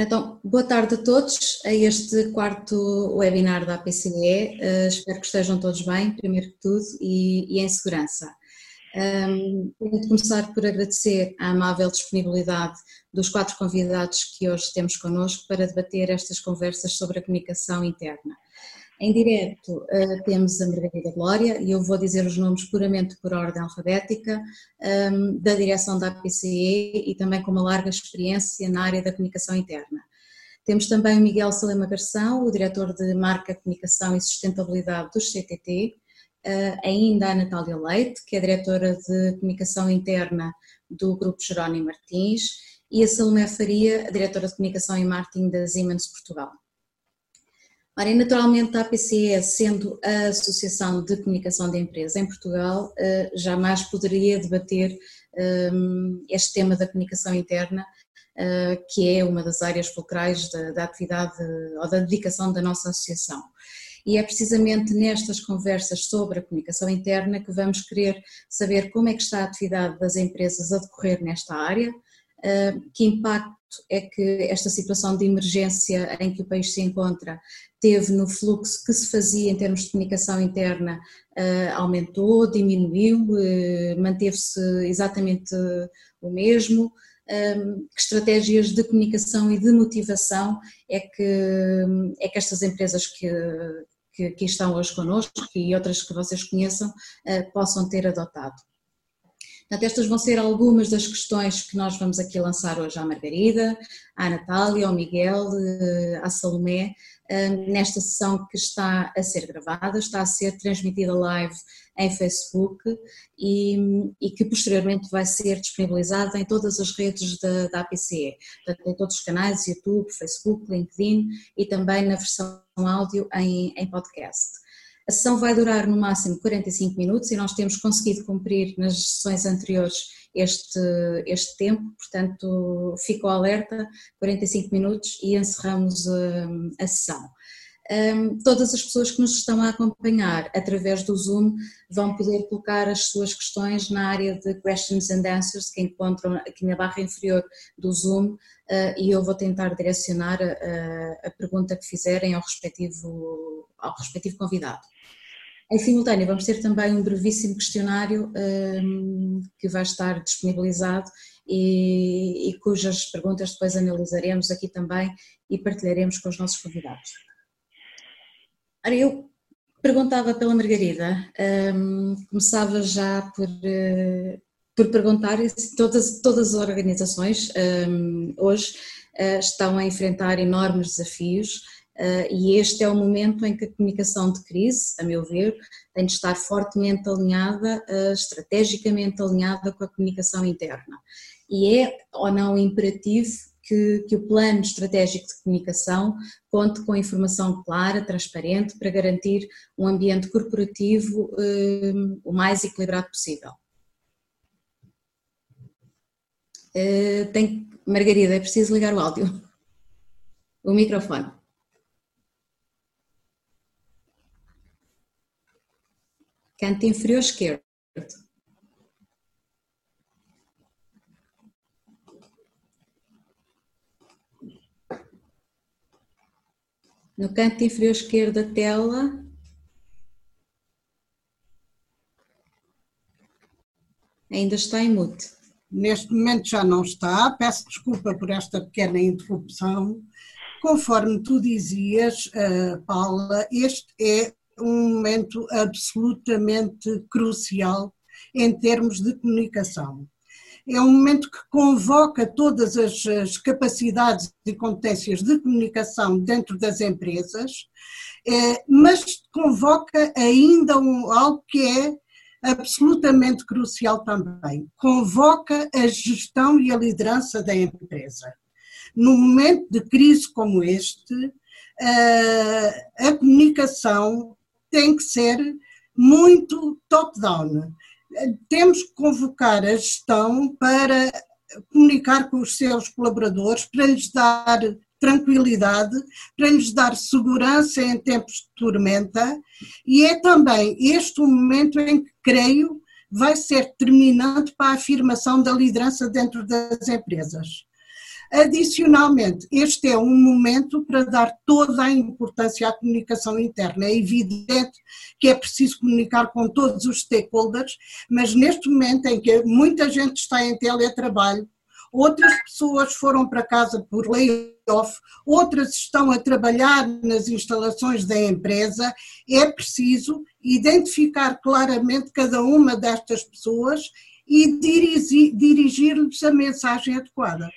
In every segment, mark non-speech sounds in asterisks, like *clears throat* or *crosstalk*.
Então, boa tarde a todos a este quarto webinar da APCE. Uh, eh, espero que estejam todos bem, primeiro que tudo, e, e em segurança. Um, de começar por agradecer a amável disponibilidade dos quatro convidados que hoje temos connosco para debater estas conversas sobre a comunicação interna. Em direto uh, temos a Margarida Glória, e eu vou dizer os nomes puramente por ordem alfabética, um, da direção da APCE e também com uma larga experiência na área da comunicação interna. Temos também o Miguel Salema Garção, o diretor de Marca, Comunicação e Sustentabilidade do CTT, uh, ainda a Natália Leite, que é diretora de Comunicação Interna do Grupo Jerónimo Martins, e a Salomé Faria, a diretora de Comunicação e Marketing da Siemens Portugal. Ora, e naturalmente a APCE, sendo a Associação de Comunicação da Empresa em Portugal, eh, jamais poderia debater ehm, este tema da comunicação interna, eh, que é uma das áreas fulcrais da, da atividade ou da dedicação da nossa associação. E é precisamente nestas conversas sobre a comunicação interna que vamos querer saber como é que está a atividade das empresas a decorrer nesta área, eh, que impacto é que esta situação de emergência em que o país se enconra teve no fluxo que se fazia em termos de comunicação interna, uh, aumentou, diminuiu, uh, manteve-se exatamente o mesmo, ehm, que estratégias de comunicação e de motivação é que, é que estas empresas que, que aqui estão hoje connosco e outras que vocês conheçam possam ter adotado. Portanto, estas vão ser algumas das questões que nós vamos aqui lançar hoje à Margarida, à Natália, ao Miguel, à Salomé, nesta sessão que está a ser gravada, está a ser transmitida live em Facebook e, e que posteriormente vai ser disponibilizada em todas as redes da, da APCE, portanto, em todos os canais, YouTube, Facebook, LinkedIn e também na versão áudio em, em podcast. A sessão vai durar no máximo 45 minutos e nós temos conseguido cumprir nas sessões anteriores este, este tempo, portanto fico alerta, 45 minutos e encerramos hum, a sessão. Um, todas as pessoas que nos estão a acompanhar através do Zoom vão poder colocar as suas questões na área de questions and answers que encontram aqui na barra inferior do Zoom uh, e eu vou tentar direcionar a, a, pergunta que fizerem ao respectivo, ao respectivo convidado. Em simultâneo, vamos ter também um brevíssimo questionário um, que vai estar disponibilizado e, e, cujas perguntas depois analisaremos aqui também e partilharemos com os nossos convidados. Ora, eu perguntava pela Margarida, um, começava já por, uh, por perguntar se todas, todas as organizações um, hoje uh, estão a enfrentar enormes desafios Uh, e este é o momento em que a comunicação de crise, a meu ver, tem de estar fortemente alinhada, uh, estrategicamente alinhada com a comunicação interna. E é ou não imperativo que, que, o plano estratégico de comunicação conte com informação clara, transparente, para garantir um ambiente corporativo uh, o mais equilibrado possível. tem, Margarida, é preciso ligar o áudio, o microfone. Canto inferior esquerdo. No canto inferior esquerdo da tela, ainda está em mute. Neste momento já não está, peço desculpa por esta pequena interrupção. Conforme tu dizias, eh, Paula, este é um momento absolutamente crucial em termos de comunicação. É um momento que convoca todas as, capacidades e competências de comunicação dentro das empresas, é, mas convoca ainda um, algo que é absolutamente crucial também. Convoca a gestão e a liderança da empresa. Num momento de crise como este, a comunicação tem que ser muito top-down. Temos que convocar a gestão para comunicar com os seus colaboradores, para lhes dar tranquilidade, para lhes dar segurança em tempos de tormenta, e é também este o momento em que creio vai ser determinante para a afirmação da liderança dentro das empresas. Adicionalmente, este é um momento para dar toda a importância à comunicação interna. É evidente que é preciso comunicar com todos os stakeholders, mas neste momento em que muita gente está em teletrabalho, outras pessoas foram para casa por layoff, outras estão a trabalhar nas instalações da empresa, é preciso identificar claramente cada uma destas pessoas e dirigir-lhes a mensagem adequada.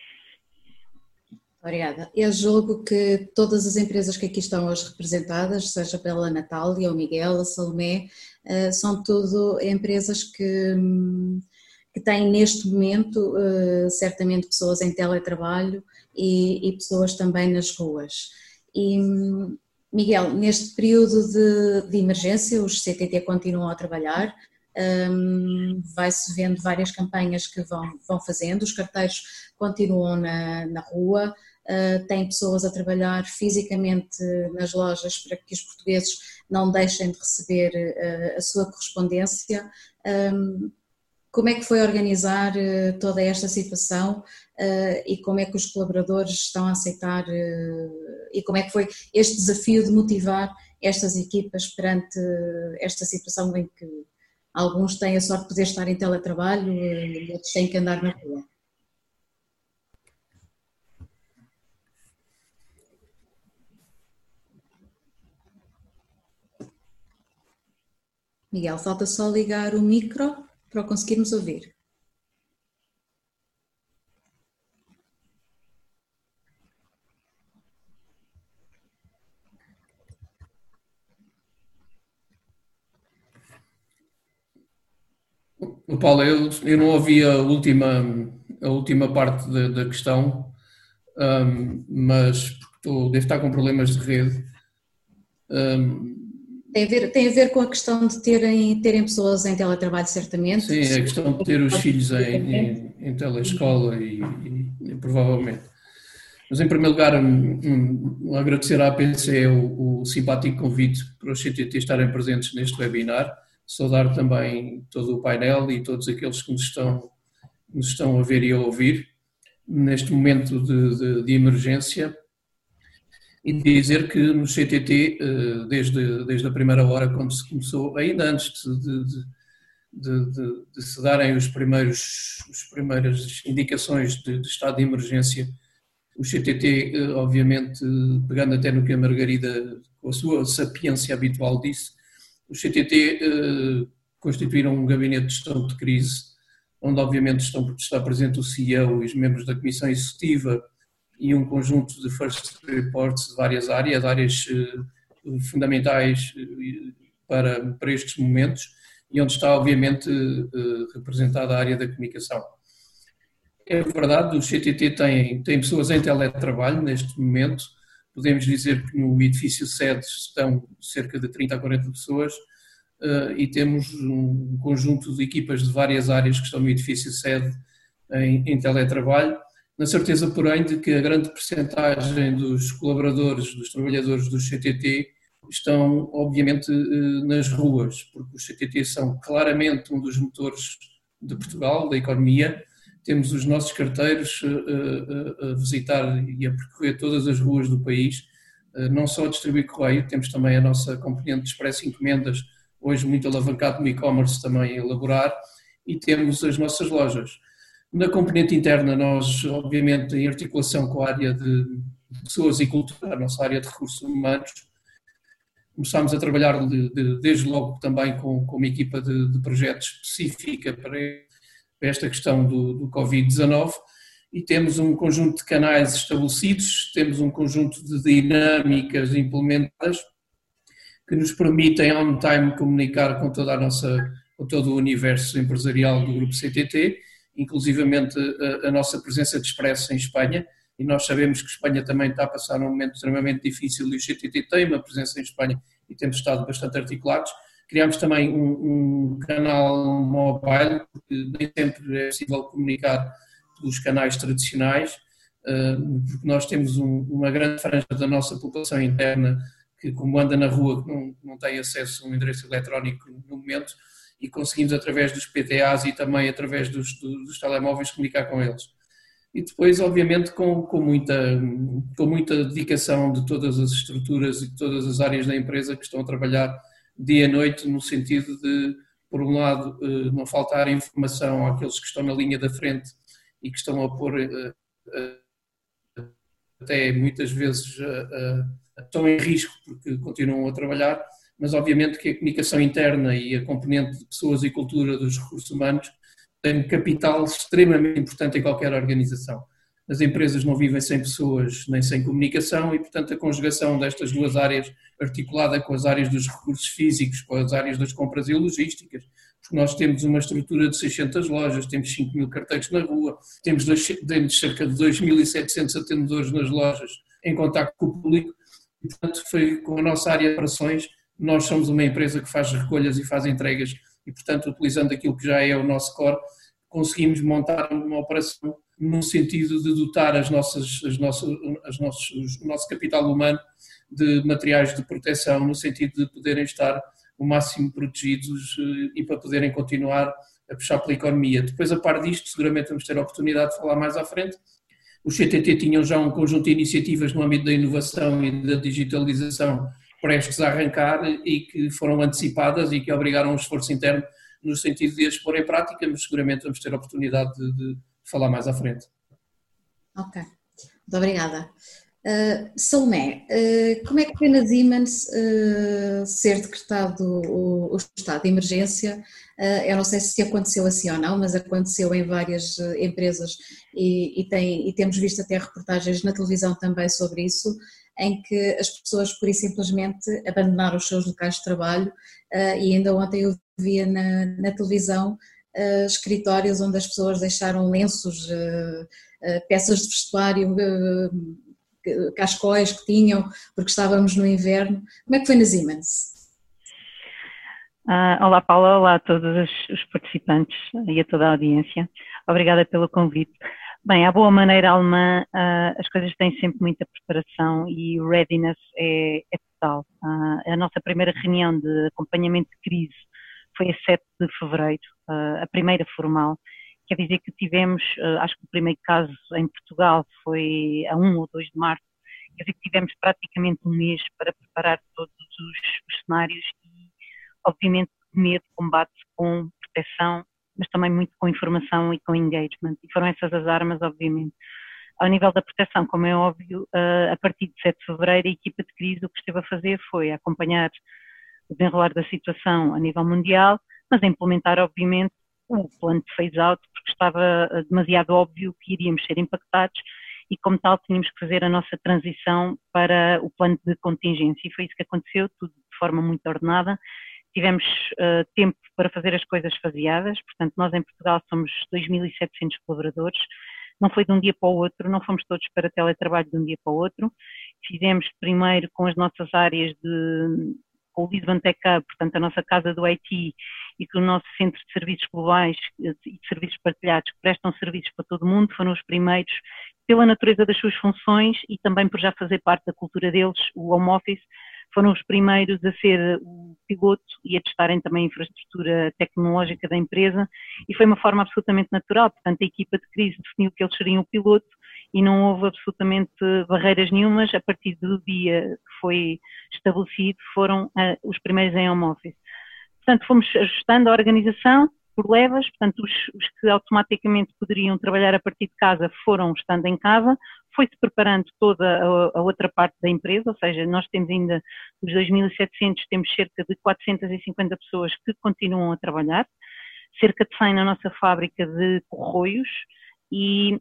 Obrigada. Eu julgo que todas as empresas que aqui estão hoje representadas, seja pela Natália, o Miguel, a Salomé, eh, são tudo empresas que, que têm neste momento eh, certamente pessoas em teletrabalho e, e pessoas também nas ruas. E, Miguel, neste período de, de emergência, os CTT continuam a trabalhar, um, vai-se vendo várias campanhas que vão, vão fazendo, os carteiros continuam na, na rua, uh, tem pessoas a trabalhar fisicamente nas lojas para que os portugueses não deixem de receber uh, a sua correspondência. Um, como é que foi organizar uh, toda esta situação e como é que os colaboradores estão a aceitar e como é que foi este desafio de motivar estas equipas perante esta situação em que Alguns têm a sorte de poder estar em teletrabalho e outros têm que andar na rua. Miguel, falta só ligar o micro para conseguirmos ouvir. Paulo, eu, eu não ouvi a última, a última parte da, da questão, um, mas estou, devo estar com problemas de rede. Um, tem a, ver, tem a ver com a questão de terem, terem pessoas em teletrabalho, certamente. Sim, a questão de ter os filhos em, em, em telescola e, e, provavelmente. Mas, em primeiro lugar, agradecer à APC o, o simpático convite para os CTT estarem presentes neste webinar saudar também todo o painel e todos aqueles que nos estão, nos estão a ver e a ouvir neste momento de, de, de emergência e dizer que no CTT, eh, desde, desde a primeira hora, quando se começou, ainda antes de, de, de se darem os primeiros, as primeiras indicações de, estado de emergência, o CTT, eh, obviamente, pegando até no que a Margarida, com a sua sapiência habitual, disse, os CTT eh, constituíram um gabinete de gestão de crise, onde obviamente estão, está presente o CEO e os membros da comissão executiva e um conjunto de first reports de várias áreas, áreas eh, fundamentais eh, para, para estes momentos, e onde está obviamente representada a área da comunicação. É verdade, o CTT tem, tem pessoas em teletrabalho neste momento, podemos dizer que no edifício sede estão cerca de 30 a 40 pessoas e temos um conjunto de equipas de várias áreas que estão no edifício sede em, em teletrabalho, na certeza, porém, de que a grande percentagem dos colaboradores, dos trabalhadores do CTT, estão, obviamente, uh, nas ruas, porque os CTT são claramente um dos motores de Portugal, da economia, temos os nossos carteiros a, a, a visitar e a percorrer todas as ruas do país, não só a distribuir correio, temos também a nossa componente de expresso encomendas, hoje muito alavancado no e-commerce também a elaborar, e temos as nossas lojas. Na componente interna, nós, obviamente, em articulação com a área de pessoas e cultura, a nossa área de recursos humanos, começámos a trabalhar de, de, desde logo também com, com uma equipa de, de específica para esta questão do, do Covid-19 e temos um conjunto de canais estabelecidos, temos um conjunto de dinâmicas implementadas que nos permitem on time comunicar com toda a nossa, com todo o universo empresarial do grupo CTT, inclusivamente a, a nossa presença de expresso em Espanha, e nós sabemos que Espanha também está a passar um momento extremamente difícil e o CTT tem uma presença em Espanha e temos estado bastante articulados. Criámos também um, um, canal mobile, porque nem sempre é possível comunicar pelos canais tradicionais, eh, porque nós temos um, uma grande franja da nossa população interna que, como anda na rua, não, não tem acesso a um endereço eletrónico no momento, e conseguimos, através dos PTAs e também através dos, dos telemóveis, comunicar com eles. e depois, obviamente, com, com, muita, com muita dedicação de todas as estruturas e de todas as áreas da empresa que estão a trabalhar dia e noite no sentido de, por um lado, eh, não faltar informação àqueles que estão na linha da frente e que estão a pôr eh, eh, até muitas vezes estão em risco porque continuam a trabalhar, mas obviamente que a comunicação interna e a componente de pessoas e cultura dos recursos humanos tem um capital extremamente importante em qualquer organização. As empresas não vivem sem pessoas nem sem comunicação e, portanto, a conjugação destas duas áreas, articulada com as áreas dos recursos físicos, com as áreas das compras e logísticas, porque nós temos uma estrutura de 600 lojas, temos 5 mil carteiros na rua, temos, dois, temos cerca de 2.700 atendedores nas lojas em contato com o público, e, portanto, foi com a nossa área de operações, nós somos uma empresa que faz recolhas e faz entregas e, portanto, utilizando aquilo que já é o nosso core, conseguimos montar uma operação no sentido de dotar as nossas, as nossas, as nossos, o nosso capital humano de materiais de proteção, no sentido de poderem estar o máximo protegidos eh, e para poderem continuar a puxar pela economia. Depois, a par disto, seguramente vamos ter a oportunidade de falar mais à frente. Os CTT tinham já um conjunto de iniciativas no âmbito da inovação e da digitalização prestes a arrancar e que foram antecipadas e que obrigaram um esforço interno no sentido de as pôr em prática, mas seguramente vamos ter a oportunidade de, de falar mais à frente. Ok, muito obrigada. Uh, Salomé, uh, como é que foi na Siemens uh, ser decretado o, o, estado de emergência? eu não sei se aconteceu assim ou não, mas aconteceu em várias empresas e, e, tem, e temos visto até reportagens na televisão também sobre isso em que as pessoas pura e simplesmente abandonaram os seus locais de trabalho uh, e ainda ontem eu via na, na televisão uh, escritórios onde as pessoas deixaram lenços, uh, peças de vestuário, cascóis que tinham, porque estávamos no inverno. Como é que foi na Siemens? Uh, olá Paula, olá a todos os participantes e a toda a audiência. Obrigada pelo convite. Bem, à boa maneira alemã, uh, as coisas têm sempre muita preparação e o readiness é, é total. Uh, a nossa primeira reunião de acompanhamento de crise foi a 7 de fevereiro, uh, a primeira formal. Quer dizer que tivemos, acho que o primeiro caso em Portugal foi a 1 ou 2 de março, quer dizer que tivemos praticamente um mês para preparar todos os, os cenários e, obviamente, medo combate com proteção mas também muito com informação e com engagement. E foram essas as armas, obviamente. Ao nível da proteção, como é óbvio, a partir de 7 de fevereiro, a equipa de crise o que esteve a fazer foi acompanhar o desenrolar da situação a nível mundial, mas a implementar, obviamente, o plano de phase-out, porque estava demasiado óbvio que iríamos ser impactados e, como tal, tínhamos que fazer a nossa transição para o plano de contingência. E foi isso que aconteceu, tudo de forma muito ordenada tivemos uh, tempo para fazer as coisas faseadas, portanto, nós em Portugal somos 2.700 colaboradores, não foi de um dia para o outro, não fomos todos para teletrabalho de um dia para o outro, fizemos primeiro com as nossas áreas de, com o Lisbon Tech Hub, portanto, a nossa casa do IT e com o nosso centro de serviços globais e de serviços partilhados que prestam serviços para todo o mundo, foram os primeiros, pela natureza das suas funções e também por já fazer parte da cultura deles, o home office, foram os primeiros a ser o piloto e a testarem também a infraestrutura tecnológica da empresa e foi uma forma absolutamente natural, portanto a equipa de crise definiu que eles seriam o piloto e não houve absolutamente barreiras nenhumas, a partir do dia que foi estabelecido foram uh, os primeiros em home office. Portanto, fomos ajustando a organização por levas, portanto, os, os, que automaticamente poderiam trabalhar a partir de casa foram estando em casa, foi-se preparando toda a, a, outra parte da empresa, ou seja, nós temos ainda os 2.700, temos cerca de 450 pessoas que continuam a trabalhar, cerca de 100 na nossa fábrica de corroios e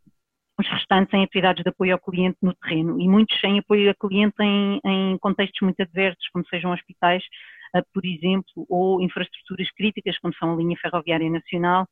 os restantes em atividades de apoio ao cliente no terreno. E muitos sem apoio ao cliente em, em contextos muito adversos, como sejam hospitais, uh, por exemplo, ou infraestruturas críticas, como são a linha ferroviária nacional,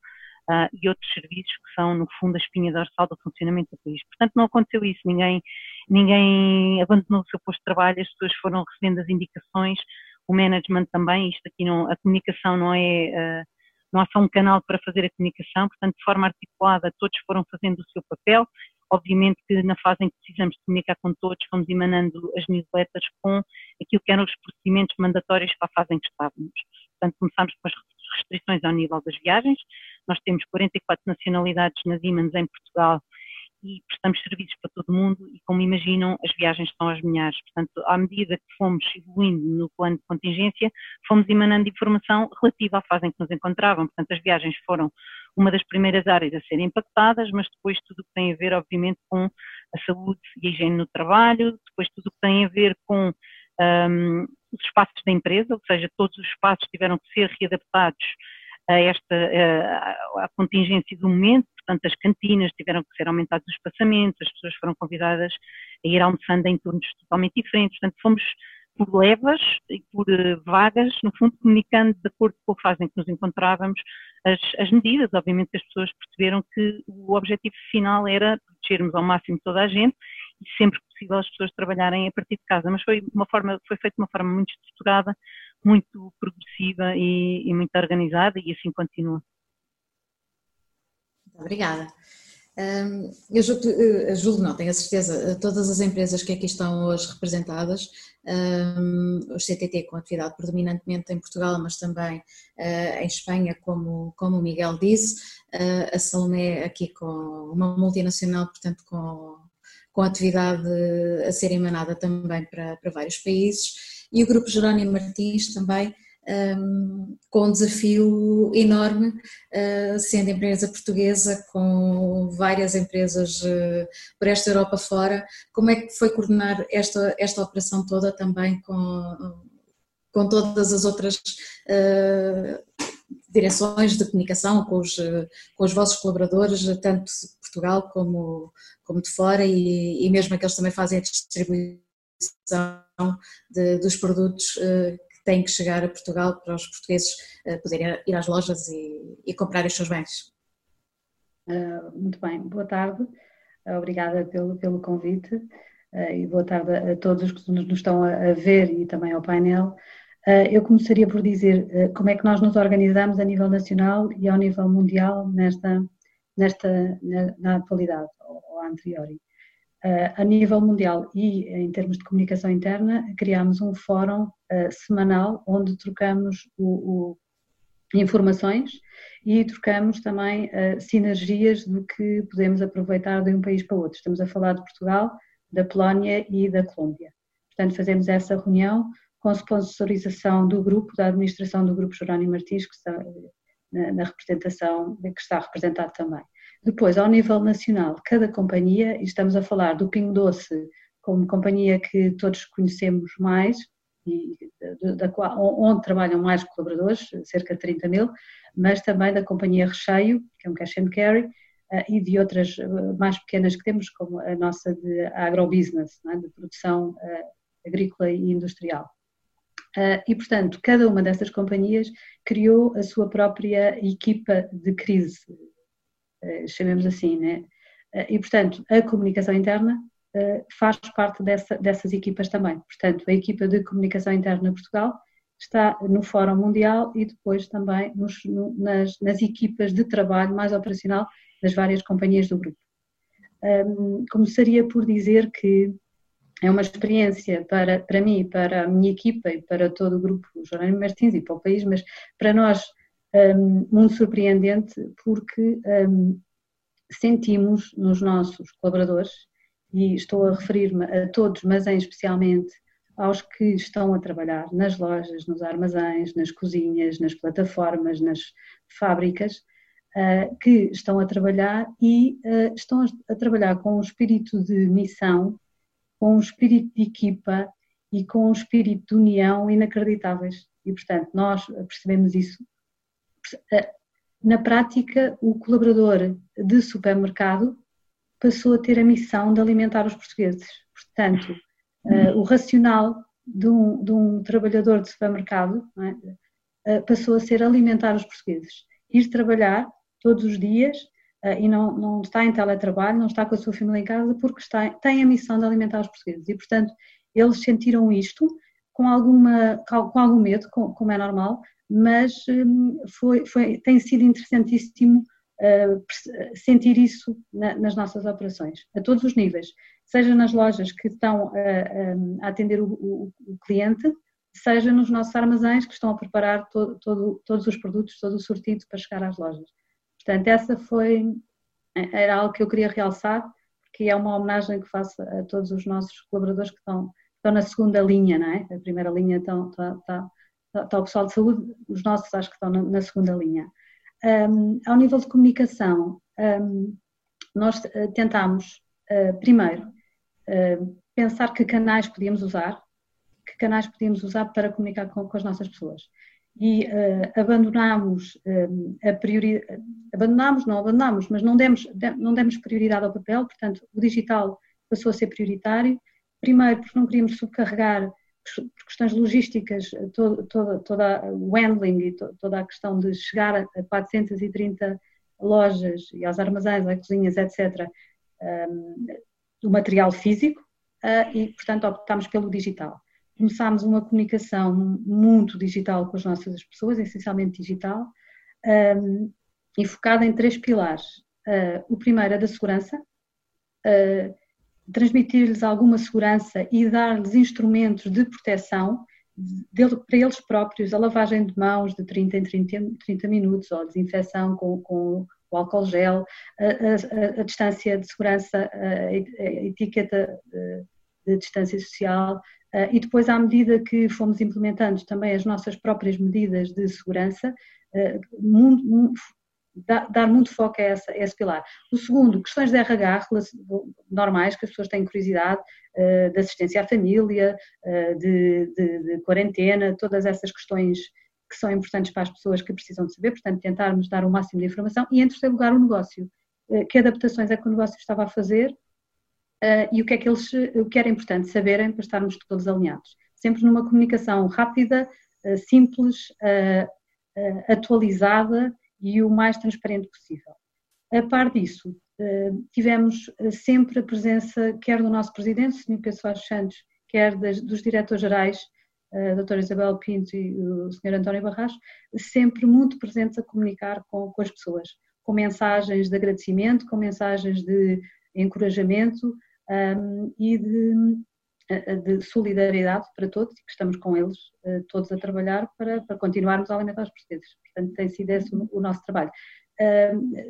uh, e outros serviços que são, no fundo, a espinha dorsal do funcionamento do país. Portanto, não aconteceu isso, ninguém, ninguém abandonou o seu posto de trabalho, as pessoas foram recebendo as indicações, o management também, isto aqui não, a comunicação não é, uh, não há só um canal para fazer a comunicação, portanto, de forma articulada, todos foram fazendo o seu papel, Obviamente que na fase em que precisamos de comunicar com todos, fomos emanando as newsletters com aquilo que eram os procedimentos mandatórios para a fase em que estávamos. Portanto, começámos com as restrições ao nível das viagens. Nós temos 44 nacionalidades nas Siemens em Portugal e prestamos serviços para todo mundo e, como imaginam, as viagens estão aos milhares. Portanto, à medida que fomos evoluindo no plano de contingência, fomos emanando informação relativa à fase em que nos encontravam. Portanto, as viagens foram uma das primeiras áreas a serem impactadas, mas depois tudo o que tem a ver, obviamente, com a saúde e a higiene no trabalho, depois tudo o que tem a ver com um, os espaços da empresa, ou seja, todos os espaços tiveram que ser readaptados a esta a, a contingência do momento, portanto as cantinas tiveram que ser aumentados os espaçamentos, as pessoas foram convidadas a ir almoçando em turnos totalmente diferentes, portanto fomos por levas e por eh, vagas, no fundo comunicando de acordo com a fase em que nos encontrávamos as, as medidas, obviamente as pessoas perceberam que o objetivo final era protegermos ao máximo toda a gente e sempre possível as pessoas trabalharem a partir de casa, mas foi uma forma, foi feito de uma forma muito estruturada, muito progressiva e, e muito organizada e assim continua. Obrigada. Eu julgo, eh, julgo, não, tenho a certeza, todas as empresas que aqui estão hoje representadas, os CTT com atividade predominantemente em Portugal, mas também eh, em Espanha, como, como o Miguel disse, eh, a Salomé aqui com uma multinacional, portanto com, com atividade a ser emanada também para, para vários países, e o Grupo Jerónimo Martins também um, com um desafio enorme, uh, sendo empresa portuguesa, com várias empresas uh, por esta Europa fora. Como é que foi coordenar esta, esta operação toda também com, com todas as outras uh, direções de comunicação, com os, com os vossos colaboradores, tanto de Portugal como, como de fora, e, e mesmo aqueles que também fazem a distribuição de, dos produtos têm que chegar a Portugal para os portugueses uh, poderem ir às lojas e, e comprar os seus bens. Uh, muito bem, boa tarde, uh, obrigada pelo, pelo convite e boa tarde a, todos os que nos, estão a, ver e também ao painel. eu começaria por dizer como é que nós nos organizamos a nível nacional e ao nível mundial nesta, nesta na, na atualidade ou, ou anteriori. Uh, a nível mundial e em termos de comunicação interna, criámos um fórum uh, semanal onde trocamos o, o, informações e trocamos também sinergias do que podemos aproveitar de um país para outro. Estamos a falar de Portugal, da Polónia e da Colômbia. Portanto, fazemos essa reunião com sponsorização do grupo, da administração do grupo Jerónimo Martins, que está na, na representação, que está representado também. Depois, ao nível nacional, cada companhia, e estamos a falar do Pingo Doce como companhia que todos conhecemos mais, e da, qual, onde trabalham mais colaboradores, cerca de 30 mil, mas também da companhia Recheio, que é um cash and carry, eh, e de outras eh, mais pequenas que temos, como a nossa de agrobusiness, é? de produção eh, agrícola e industrial. E, portanto, cada uma dessas companhias criou a sua própria equipa de crise, chamemos assim, né? Eh, e, portanto, a comunicação interna eh, faz parte dessa, dessas equipas também. Portanto, a equipa de comunicação interna Portugal está no Fórum Mundial e depois também nos, no, nas, nas, equipas de trabalho mais operacional das várias companhias do grupo. Um, começaria por dizer que é uma experiência para, para mim, para a minha equipa e para todo o grupo Jerónimo Martins e para o país, mas para nós um, muito surpreendente porque um, sentimos nos nossos colaboradores, e estou a referir-me a todos, mas em especialmente aos que estão a trabalhar nas lojas, nos armazéns, nas cozinhas, nas plataformas, nas fábricas, uh, que estão a trabalhar e uh, estão a trabalhar com um espírito de missão, com um espírito de equipa e com um espírito de união inacreditáveis. E, portanto, nós percebemos isso na prática, o colaborador de supermercado passou a ter a missão de alimentar os portugueses. Portanto, uh, o racional de um, de um, trabalhador de supermercado é? uh, passou a ser alimentar os portugueses. Ir trabalhar todos os dias uh, e não, não está em teletrabalho, não está com a sua família em casa, porque está, tem a missão de alimentar os portugueses. E, portanto, eles sentiram isto com, alguma, com algum medo, como é normal, mas hum, foi, foi, tem sido interessantíssimo uh, sentir isso na, nas nossas operações, a todos os níveis, seja nas lojas que estão a, a atender o, o, o, cliente, seja nos nossos armazéns que estão a preparar todo, todo, todos os produtos, todo o sortido para chegar às lojas. Portanto, essa foi, era algo que eu queria realçar, que é uma homenagem que faço a todos os nossos colaboradores que estão, estão na segunda linha, não é? A primeira linha então, está, está, está o pessoal de saúde, os nossos acho que estão na, na segunda linha. Um, ao nível de comunicação, um, nós uh, tentámos, uh, primeiro, uh, pensar que canais podíamos usar, que canais podíamos usar para comunicar com, com as nossas pessoas. E abandonámos a prioridade, abandonámos, não abandonámos, mas não demos, não demos prioridade ao papel, portanto, o digital passou a ser prioritário. Primeiro, porque não queríamos subcarregar por questões logísticas, todo, toda, toda o handling e to, toda a questão de chegar a 430 lojas e aos armazéns, às cozinhas, etc., um, do material físico uh, e, portanto, optámos pelo digital. Começámos uma comunicação muito digital com as nossas pessoas, essencialmente digital, um, e focada em três pilares. Uh, o primeiro é da segurança, uh, transmitir-lhes alguma segurança e dar-lhes instrumentos de proteção para eles próprios, a lavagem de mãos de 30 em 30, 30 minutos, ou a desinfecção com, com o álcool gel, a, a, a, distância de segurança, a, etiqueta de, de distância social, e depois, à medida que fomos implementando também as nossas próprias medidas de segurança, dar muito foco a, essa, a esse pilar. O segundo, questões de RH normais, que as pessoas têm curiosidade, uh, de assistência à família, uh, de, de, de, quarentena, todas essas questões que são importantes para as pessoas que precisam de saber, portanto, tentarmos dar o máximo de informação. E, em terceiro lugar, o negócio. Uh, que adaptações é que o negócio estava a fazer e o que é que eles, o que era importante saberem para estarmos todos alinhados. Sempre numa comunicação rápida, simples, atualizada e o mais transparente possível. A par disso, eh, tivemos eh, sempre a presença, quer do nosso presidente, Sr. Pedro Santos, quer dos diretores gerais, a doutora Isabel Pinto e o Sr. António Barras, sempre muito presentes a comunicar com, com as pessoas, com mensagens de agradecimento, com mensagens de encorajamento um, e de, de, solidariedade para todos e que estamos com eles uh, todos a trabalhar para, para continuarmos a alimentar os portugueses. Portanto, tem sido esse o, nosso trabalho.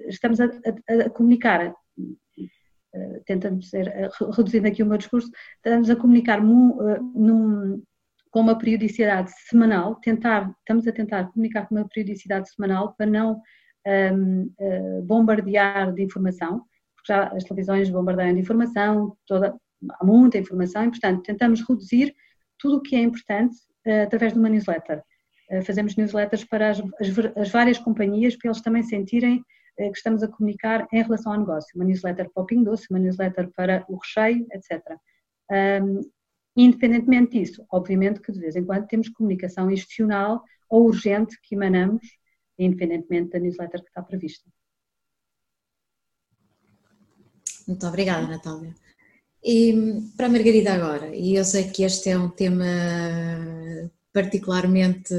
Estamos a, a, a comunicar, uh, tentando ser, uh, reduzindo aqui o meu discurso, estamos a comunicar num, com uma periodicidade semanal, tentar, estamos a tentar comunicar com uma periodicidade semanal para não um, bombardear de informação, porque já as televisões bombardeiam de informação, toda, há muita informação e, portanto, tentamos reduzir tudo o que é importante através de uma newsletter. Eh, fazemos newsletters para as, as, as, várias companhias, para eles também sentirem eh, que estamos a comunicar em relação ao negócio. Uma newsletter para o Ping Doce, uma newsletter para o recheio, etc. Um, independentemente disso, obviamente que de vez em quando temos comunicação institucional ou urgente que emanamos, independentemente da newsletter que está prevista. Muito obrigada, Natália. E para a Margarida agora, e eu sei que este é um tema particularmente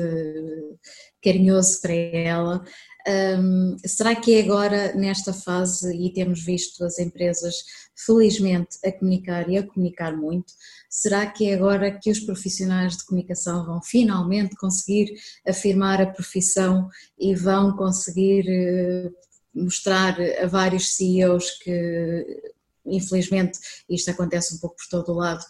carinhoso para ela. Um, será que é agora nesta fase, e temos visto as empresas felizmente a comunicar e a comunicar muito, será que é agora que os profissionais de comunicação vão finalmente conseguir afirmar a profissão e vão conseguir eh, mostrar a vários CEOs que infelizmente isto acontece um pouco por todo o lado,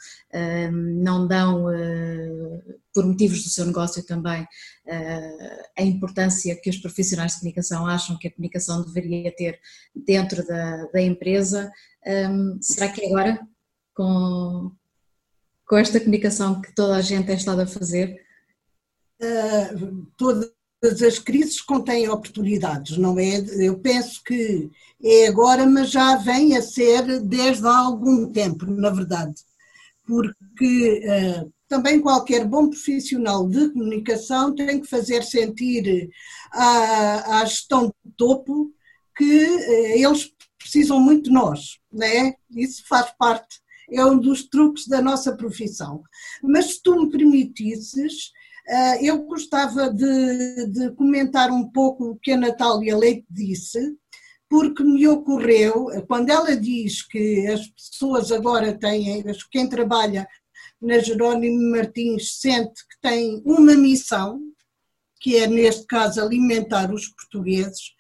não dão, ah, por motivos do seu negócio também, ah, a importância que os profissionais de comunicação acham que a comunicação deveria ter dentro da, da empresa. Será que é agora, com, com esta comunicação que toda a gente tem estado a fazer? Uh, toda, Todas as crises contêm oportunidades, não é? Eu penso que é agora, mas já vem a ser desde há algum tempo, na verdade. Porque uh, também qualquer bom profissional de comunicação tem que fazer sentir à, à gestão de topo que uh, eles precisam muito de nós, não é? Isso faz parte, é um dos truques da nossa profissão. Mas se tu me permitisses, eu gostava de, de, comentar um pouco o que a Natália Leite disse, porque me ocorreu, quando ela diz que as pessoas agora têm, quem trabalha na Jerónimo Martins sente que tem uma missão, que é neste caso alimentar os portugueses,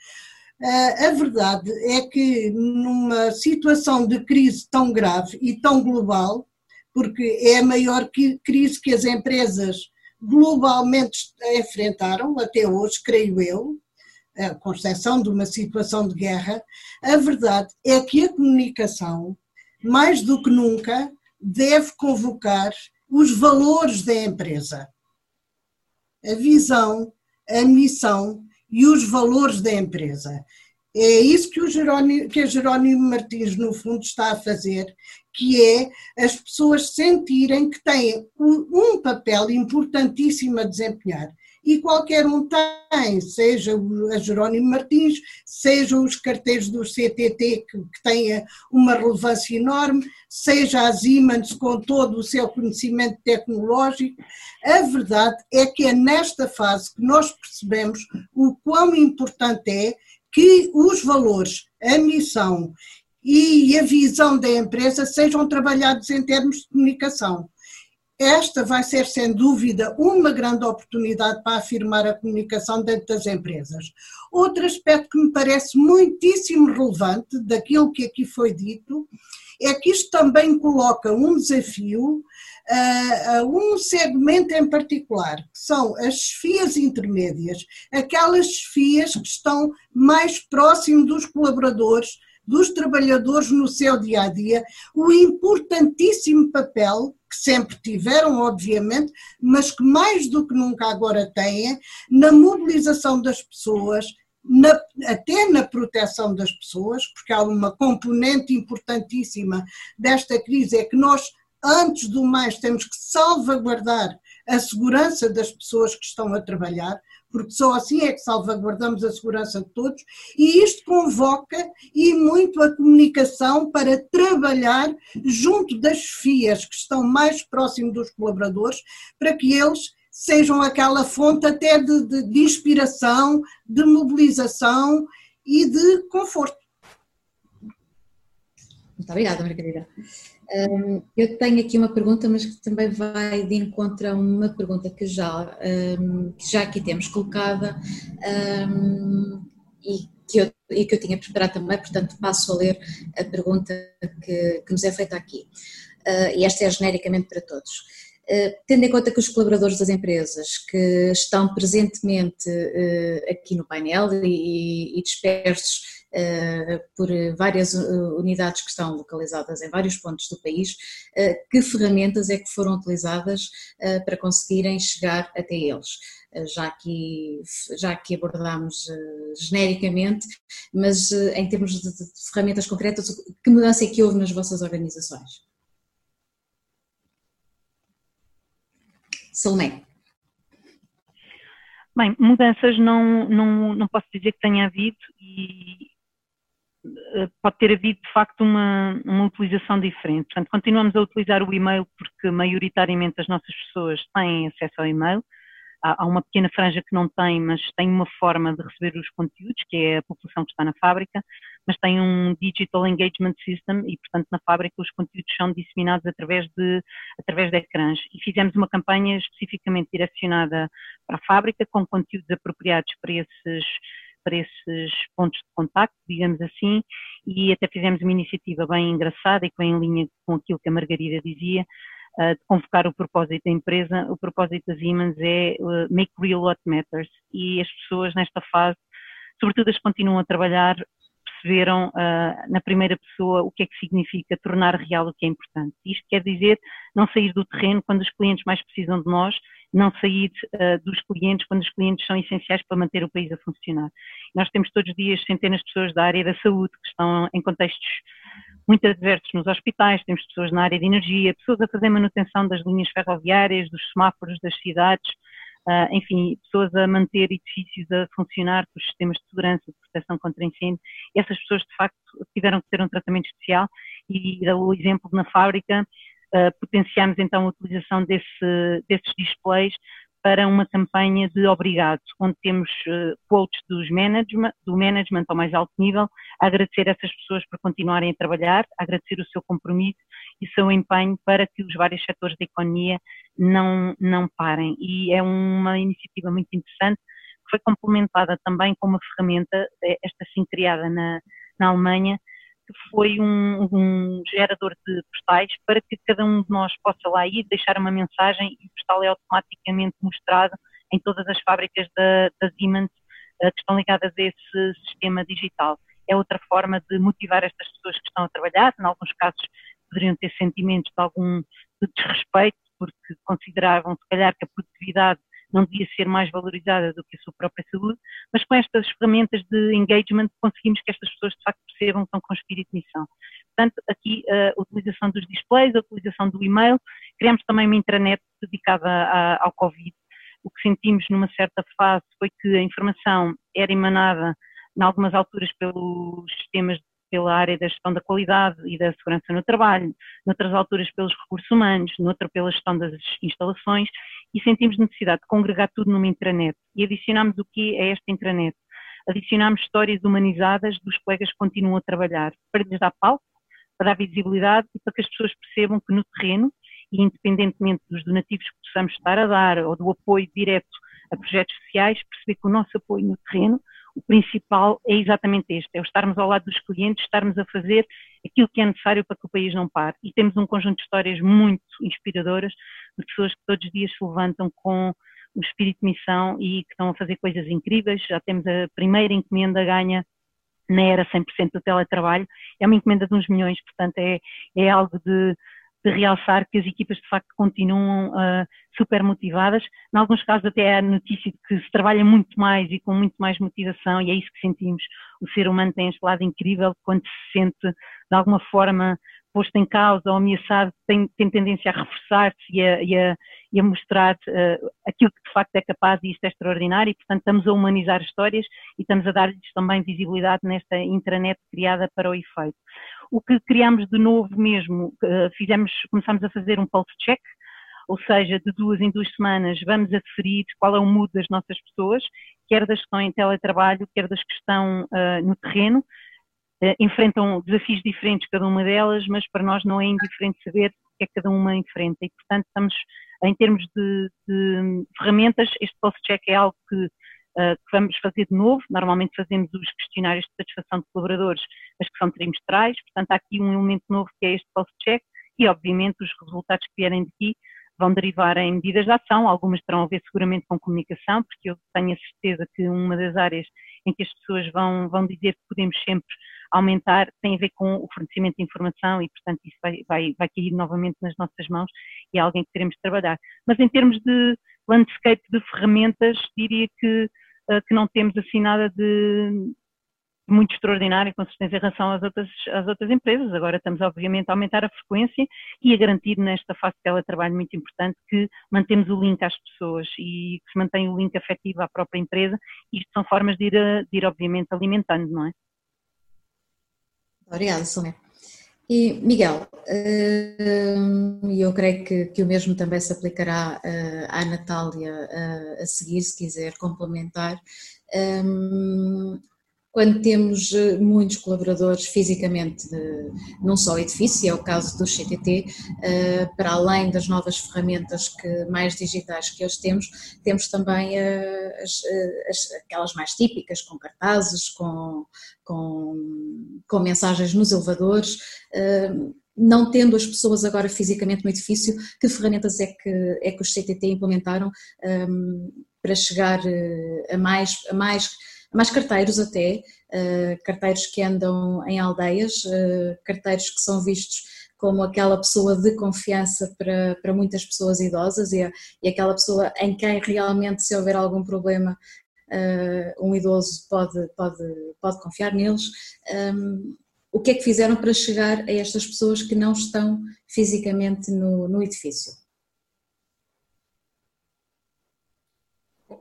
a verdade é que numa situação de crise tão grave e tão global, porque é a maior crise que as empresas globalmente enfrentaram até hoje, creio eu, com exceção de uma situação de guerra, a verdade é que a comunicação, mais do que nunca, deve convocar os valores da empresa. A visão, a missão e os valores da empresa. É isso que, o Jerónimo, que a Jerónimo Martins, no fundo, está a fazer, que é as pessoas sentirem que têm um papel importantíssimo a desempenhar e qualquer um tem, seja a Jerónimo Martins, sejam os carteiros do CTT que, que tenha uma relevância enorme, seja a Siemens com todo o seu conhecimento tecnológico. A verdade é que é nesta fase que nós percebemos o quão importante é que os valores, a missão e a visão da empresa sejam trabalhados em termos de comunicação. Esta vai ser, sem dúvida, uma grande oportunidade para afirmar a comunicação dentro das empresas. Outro aspecto que me parece muitíssimo relevante daquilo que aqui foi dito é que isto também coloca um desafio a, a um segmento em particular, que são as chefias intermédias, aquelas chefias que estão mais próximo dos colaboradores, dos trabalhadores no seu dia a dia, o importantíssimo papel que sempre tiveram, obviamente, mas que mais do que nunca agora têm, na mobilização das pessoas, na, até na proteção das pessoas, porque há uma componente importantíssima desta crise, é que nós, antes do mais, temos que salvaguardar a segurança das pessoas que estão a trabalhar, porque só assim é que salvaguardamos a segurança de todos, e isto convoca e muito a comunicação para trabalhar junto das FIAs que estão mais próximos dos colaboradores, para que eles sejam aquela fonte até de, de, de inspiração, de mobilização e de conforto. Muito obrigada, Margarida. Um, eu tenho aqui uma pergunta, mas que também vai de encontro a uma pergunta que já, um, que já aqui temos colocada um, e, que eu, e que eu tinha preparado também, portanto passo a ler a pergunta que, que nos é feita aqui. Uh, e esta é genericamente para todos. Uh, tendo em conta que os colaboradores das empresas que estão presentemente uh, aqui no painel e, dispersos eh, por várias eh, unidades que estão localizadas em vários pontos do país, eh, que ferramentas é que foram utilizadas para conseguirem chegar até eles? Já que, já que abordámos genericamente, mas em termos de ferramentas concretas, que mudança é que houve nas vossas organizações? Salomé. Bem, mudanças não, não, não posso dizer que tenha havido e, eh, pode ter havido de facto uma, uma utilização diferente. Portanto, continuamos a utilizar o e-mail porque maioritariamente as nossas pessoas têm acesso ao e-mail. Há, uma pequena franja que não tem, mas tem uma forma de receber os conteúdos, que é a população que está na fábrica, mas tem um Digital Engagement System e, portanto, na fábrica os conteúdos são disseminados através de, através de ecrãs. E fizemos uma campanha especificamente direcionada para a fábrica, com conteúdos apropriados para esses para esses pontos de contacto, digamos assim, e até fizemos uma iniciativa bem engraçada e que vem em linha com aquilo que a Margarida dizia, de convocar o propósito da empresa. O propósito das Siemens é uh, make real what matters e as pessoas nesta fase, sobretudo as que continuam a trabalhar, perceberam uh, na primeira pessoa o que é que significa tornar real o que é importante. Isto quer dizer não sair do terreno quando os clientes mais precisam de nós não sair uh, dos clientes quando os clientes são essenciais para manter o país a funcionar. Nós temos todos os dias centenas de pessoas da área da saúde que estão em contextos muito adversos nos hospitais, temos pessoas na área de energia, pessoas a fazer manutenção das linhas ferroviárias, dos semáforos das cidades, uh, enfim, pessoas a manter edifícios a funcionar os sistemas de segurança, de proteção contra incêndio. Essas pessoas, de facto, tiveram que ter um tratamento especial e, o exemplo na fábrica, uh, potenciamos então a utilização desse, desses displays para uma campanha de obrigado, onde temos uh, quotes dos management, do management ao mais alto nível, a agradecer essas pessoas por continuarem a trabalhar, a agradecer o seu compromisso e o seu empenho para que os vários setores da economia não, não parem. E é uma iniciativa muito interessante que foi complementada também com uma ferramenta, esta sim criada na, na Alemanha, que foi um, um, gerador de postais para que cada um de nós possa lá ir, deixar uma mensagem e o postal é automaticamente mostrado em todas as fábricas da, da Siemens uh, que estão ligadas a esse sistema digital. É outra forma de motivar estas pessoas que estão a trabalhar, em alguns casos poderiam ter sentimentos de algum de desrespeito, porque consideravam se calhar que a produtividade não devia ser mais valorizada do que a sua própria saúde, mas com estas ferramentas de engagement conseguimos que estas pessoas de facto percebam que estão com espírito de missão. Portanto, aqui a utilização dos displays, a utilização do e-mail, criamos também uma intranet dedicada a, ao Covid. O que sentimos numa certa fase foi que a informação era emanada em algumas alturas pelos sistemas pela área da gestão da qualidade e da segurança no trabalho, noutras alturas pelos recursos humanos, noutra pela gestão das instalações e sentimos necessidade de congregar tudo numa intranet e adicionamos o que é esta intranet. Adicionamos histórias humanizadas dos colegas que continuam a trabalhar, para lhes dar palco, para dar visibilidade e para que as pessoas percebam que no terreno, e independentemente dos donativos que possamos estar a dar ou do apoio direto a projetos sociais, perceber que o nosso apoio no terreno o principal é exatamente este, é o estarmos ao lado dos clientes, estarmos a fazer aquilo que é necessário para que o país não pare. E temos um conjunto de histórias muito inspiradoras de pessoas que todos os dias se levantam com o espírito de missão e que estão a fazer coisas incríveis. Já temos a primeira encomenda ganha na era 100% do teletrabalho, é uma encomenda de uns milhões, portanto é, é algo de de realçar que as equipas de facto continuam uh, super motivadas. Em alguns casos até há notícia de que se trabalha muito mais e com muito mais motivação e é isso que sentimos. O ser humano tem este lado incrível quando se sente de alguma forma posto em causa ou ameaçado, tem, tem tendência a reforçar-se e, e, e a, mostrar uh, aquilo que de facto é capaz e isto é extraordinário e portanto estamos a humanizar histórias e estamos a dar-lhes também visibilidade nesta intranet criada para o efeito. O que criamos de novo mesmo, fizemos, começamos a fazer um pulse check, ou seja, de duas em duas semanas vamos aferir qual é o mood das nossas pessoas, quer das que estão em teletrabalho, quer das que estão uh, no terreno, uh, enfrentam desafios diferentes cada uma delas, mas para nós não é indiferente saber que é cada uma enfrenta e, portanto, estamos, em termos de, de ferramentas, este pulse check é algo que uh, que vamos fazer de novo. Normalmente fazemos os questionários de satisfação de colaboradores, mas que são trimestrais, portanto há aqui um elemento novo que é este pulse check. E obviamente os resultados que vierem daqui vão derivar em medidas de ação, algumas terão a ver seguramente com comunicação, porque eu tenho a certeza que uma das áreas em que as pessoas vão, vão dizer que podemos sempre aumentar tem a ver com o fornecimento de informação e, portanto, isso vai, vai, vai cair novamente nas nossas mãos e é alguém que teremos de trabalhar. Mas em termos de landscape de ferramentas, diria que eh, que não temos assim nada de muito extraordinário, com certeza, em relação às outras, às outras empresas. Agora estamos, obviamente, a aumentar a frequência e a garantir nesta fase de teletrabalho muito importante que mantemos o link às pessoas e que se mantém o link afetivo à própria empresa. Isto são formas de ir, de ir obviamente, alimentando, não é? Obrigada, Sônia. E Miguel, hum, e eu creio que, que, o mesmo também se aplicará uh, à Natália uh, a seguir, se quiser complementar. Quando temos eh, muitos colaboradores fisicamente num só edifício, é o caso do CTT, eh, para além das novas ferramentas que, mais digitais que hoje temos, temos também eh, as, as, aquelas mais típicas, com cartazes, com, com, com mensagens nos elevadores, não tendo as pessoas agora fisicamente no edifício, que ferramentas é que, é que os CTT implementaram para chegar a mais, a mais mais carteiros até, eh, carteiros que andam em aldeias, eh, carteiros que são vistos como aquela pessoa de confiança para, para muitas pessoas idosas e, e aquela pessoa em quem realmente se houver algum problema uh, um idoso pode, pode, pode confiar neles. Um, o que é que fizeram para chegar a estas pessoas que não estão fisicamente no, no edifício?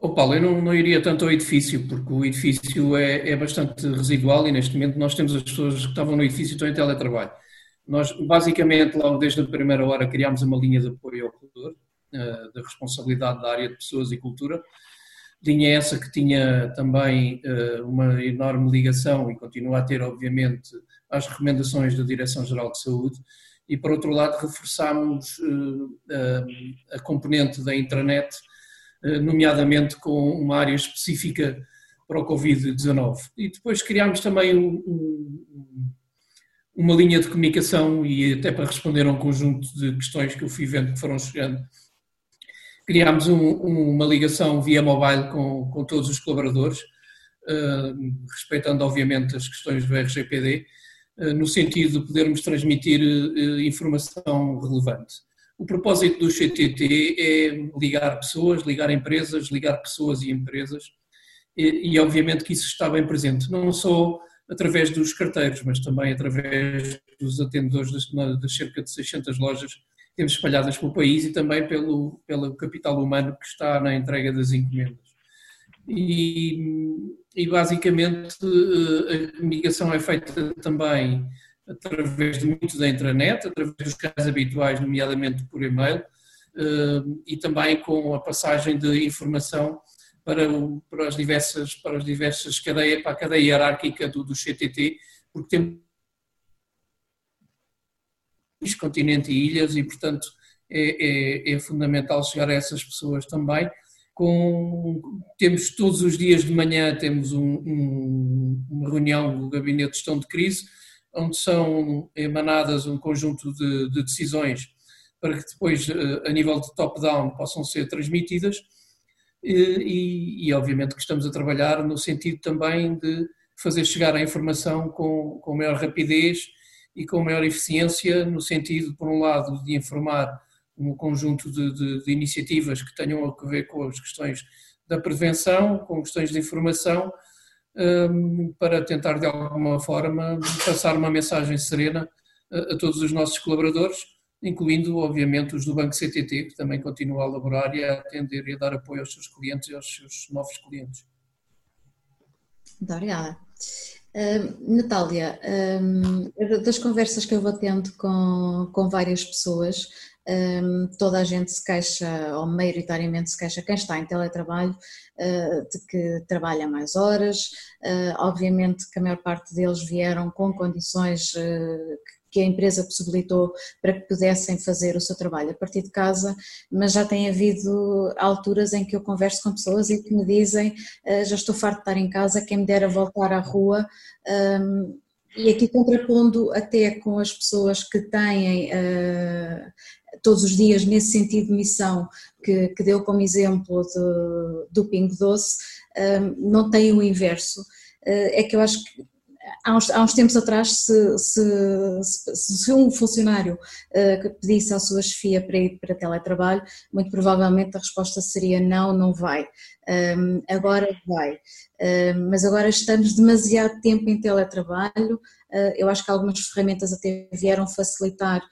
Oh, Paulo, eu não, não, iria tanto ao edifício, porque o edifício é, é, bastante residual e neste momento nós temos as pessoas que estavam no edifício estão em teletrabalho. Nós, basicamente, logo desde a primeira hora, criámos uma linha de apoio ao cultor, uh, da responsabilidade da área de pessoas e cultura. Linha essa que tinha também uh, uma enorme ligação e continua a ter, obviamente, às recomendações da Direção-Geral de Saúde. E, por outro lado, reforçámos uh, a componente da intranet nomeadamente com uma área específica para o Covid-19. E depois criámos também um, um, uma linha de comunicação e até para responder a um conjunto de questões que eu fui vendo que foram chegando, criámos um, uma ligação via mobile com, com todos os colaboradores, uh, respeitando obviamente as questões do RGPD, uh, no sentido de podermos transmitir uh, informação relevante. O propósito do CTT é ligar pessoas, ligar empresas, ligar pessoas e empresas, e, e obviamente que isso está bem presente, não só através dos carteiros, mas também através dos atendedores das, das cerca de 600 lojas que temos espalhadas pelo país e também pelo, pelo capital humano que está na entrega das encomendas. E, e basicamente eh, a comunicação é feita também através de muito da intranet, através dos canais habituais, nomeadamente por e-mail, eh, e também com a passagem de informação para, o, para, as diversas, para as diversas cadeias, para a cadeia hierárquica do, do CTT, porque temos continente e ilhas e, portanto, é, é, é, fundamental chegar a essas pessoas também. Com, temos todos os dias de manhã temos um, um, uma reunião do Gabinete de Gestão de Crise, onde são emanadas um conjunto de, de decisões para que depois, eh, a nível de top-down, possam ser transmitidas. E, e, obviamente que estamos a trabalhar no sentido também de fazer chegar a informação com, com maior rapidez e com maior eficiência, no sentido, por um lado, de informar um conjunto de, de, de iniciativas que tenham a ver com as questões da prevenção, com questões de informação, para tentar de alguma forma passar uma mensagem serena a, todos os nossos colaboradores incluindo, obviamente, os do Banco CTT, que também continua a elaborar e a atender e a dar apoio aos seus clientes e aos seus novos clientes. Muito obrigada. Uh, Natália, das conversas que eu vou tendo com, com várias pessoas, toda a gente se queixa, ou maioritariamente se queixa, quem está em teletrabalho, uh, de que trabalha mais horas. obviamente que a maior parte deles vieram com condições que que a empresa possibilitou para que pudessem fazer o seu trabalho a partir de casa, mas já tem havido alturas em que eu converso com pessoas e que me dizem ah, já estou farto de estar em casa, quem me dera voltar à rua. E aqui contrapondo até com as pessoas que têm uh, todos os dias nesse sentido de missão que, que deu como exemplo do, do Pingo Doce, não tem o inverso. Uh, é que eu acho que há uns, há uns tempos atrás, se, se, se, um funcionário uh, pedisse à sua chefia para ir para teletrabalho, muito provavelmente a resposta seria não, não vai. Um, agora vai. Um, mas agora estamos demasiado tempo em teletrabalho, eu acho que algumas ferramentas até vieram facilitar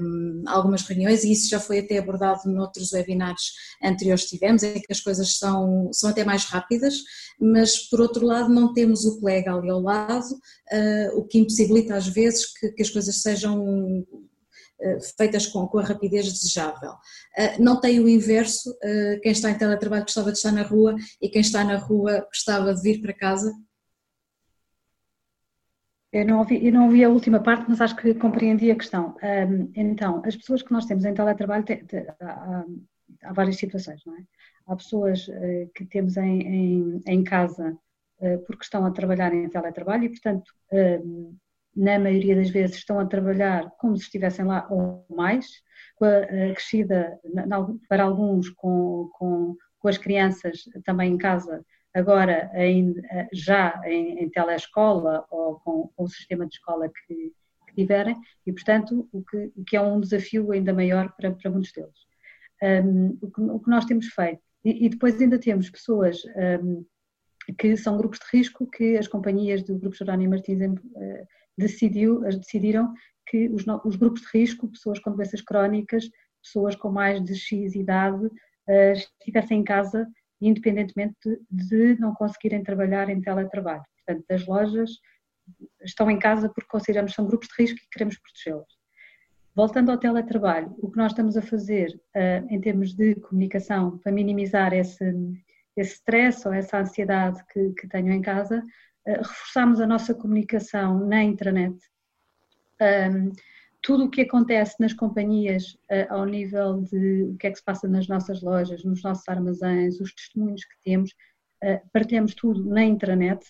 um, algumas reuniões e isso já foi até abordado noutros webinars anteriores que tivemos, em que as coisas são, são até mais rápidas, mas por outro lado não temos o colega ali ao lado, uh, o que impossibilita às vezes que, que as coisas sejam eh, feitas com, com, a rapidez desejável. Não tem o inverso, quem está em teletrabalho gostava de estar na rua e quem está na rua gostava de vir para casa eu não, ouvi, eu não ouvi a última parte, mas acho que compreendi a questão. Um, então, as pessoas que nós temos em teletrabalho, te, te, há, há, várias situações, não é? Há pessoas uh, que temos em, em, em casa uh, porque estão a trabalhar em teletrabalho e, portanto, na maioria das vezes estão a trabalhar como se estivessem lá ou mais, com a, crescida, na, para alguns, com, com, com as crianças também em casa, agora em, já em, em telescola ou com, com, o sistema de escola que, que tiverem, e portanto o que, o que, é um desafio ainda maior para, para muitos deles. Um, o, que, o, que, nós temos feito, e, e depois ainda temos pessoas um, que são grupos de risco que as companhias do Grupo Jerónimo Martins uh, decidiu, decidiram que os, os, grupos de risco, pessoas com doenças crónicas, pessoas com mais de X idade, uh, estivessem em casa independentemente de, de não conseguirem trabalhar em teletrabalho. Portanto, as lojas estão em casa porque consideramos que são grupos de risco e queremos protegê-las. Voltando ao teletrabalho, o que nós estamos a fazer uh, em termos de comunicação para minimizar esse, esse stress ou essa ansiedade que, que tenham em casa, uh, reforçamos a nossa comunicação na intranet, tudo o que acontece nas companhias ao nível de o que é que se passa nas nossas lojas, nos nossos armazéns, os testemunhos que temos, partilhamos tudo na intranet.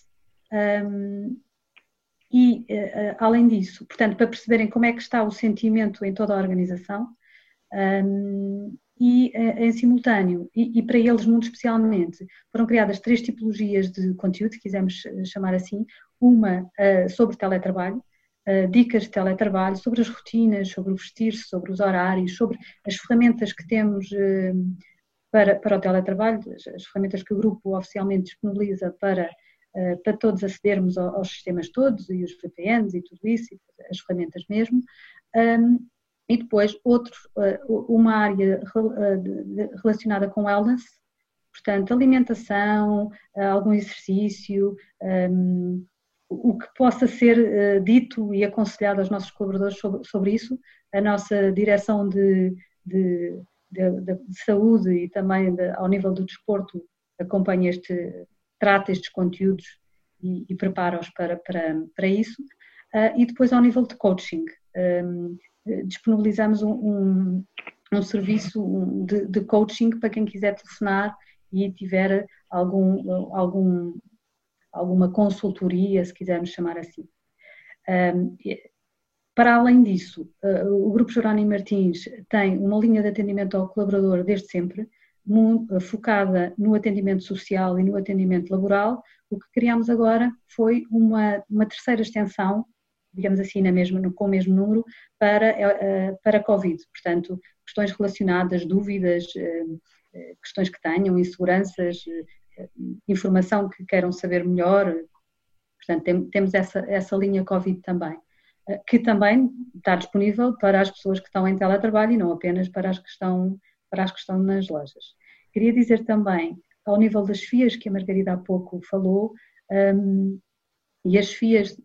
Um, e, além disso, portanto, para perceberem como é que está o sentimento em toda a organização, um, e em simultâneo, e, e, para eles muito especialmente, foram criadas três tipologias de conteúdo, se quisermos chamar assim, uma uh, sobre teletrabalho, uh, dicas de teletrabalho, sobre as rotinas, sobre o vestir-se, sobre os horários, sobre as ferramentas que temos uh, para, para o teletrabalho, as, as, ferramentas que o grupo oficialmente disponibiliza para, para todos acedermos aos, sistemas todos, e os VPNs e tudo isso, as ferramentas mesmo. E depois outro, uma área relacionada com wellness, portanto, alimentação, algum exercício, o que possa ser uh, dito e aconselhado aos nossos colaboradores sobre, sobre isso. A nossa direção de, de, de, de saúde e também ao nível do desporto acompanha este, trata estes conteúdos e, e prepara-os para, para, para isso. Uh, e depois ao nível de coaching. Um, disponibilizamos um, um, um serviço de, de, coaching para quem quiser telefonar e tiver algum, algum alguma consultoria, se quisermos chamar assim. Para além disso, ah, o Grupo Jerónimo Martins tem uma linha de atendimento ao colaborador desde sempre, focada no atendimento social e no atendimento laboral. O que criamos agora foi uma, uma terceira extensão, digamos assim, na mesma, com o mesmo número, para, ah, para Covid. Portanto, questões relacionadas, dúvidas, questões que tenham, inseguranças, informação que queiram saber melhor. Portanto, tem, temos essa, essa linha Covid também, eh, que também está disponível para as pessoas que estão em teletrabalho e não apenas para as que estão, para as que estão nas lojas. Queria dizer também, ao nível das FIAs, que a Margarida há pouco falou, um, e as FIAs,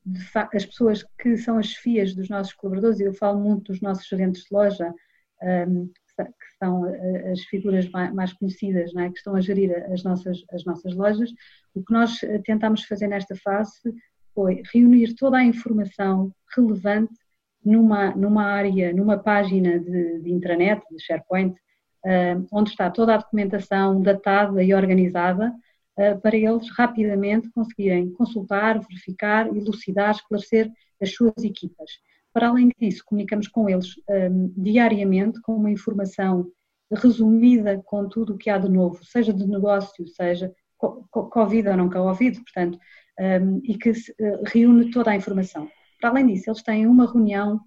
as pessoas que são as FIAs dos nossos colaboradores, e eu falo muito dos nossos gerentes de loja, um, que são eh, as figuras mais conhecidas, é? que estão a gerir as nossas, as nossas lojas, o que nós eh, tentámos fazer nesta fase foi reunir toda a informação relevante numa, numa área, numa página de, de intranet, de SharePoint, uh, onde está toda a documentação datada e organizada, uh, para eles rapidamente conseguirem consultar, verificar, elucidar, esclarecer as suas equipas. Para além disso, comunicamos com eles um, diariamente com uma informação resumida com tudo o que há de novo, seja de negócio, seja Covid ou não Covid, portanto, um, e que se, uh, reúne toda a informação. Para além disso, eles têm uma reunião,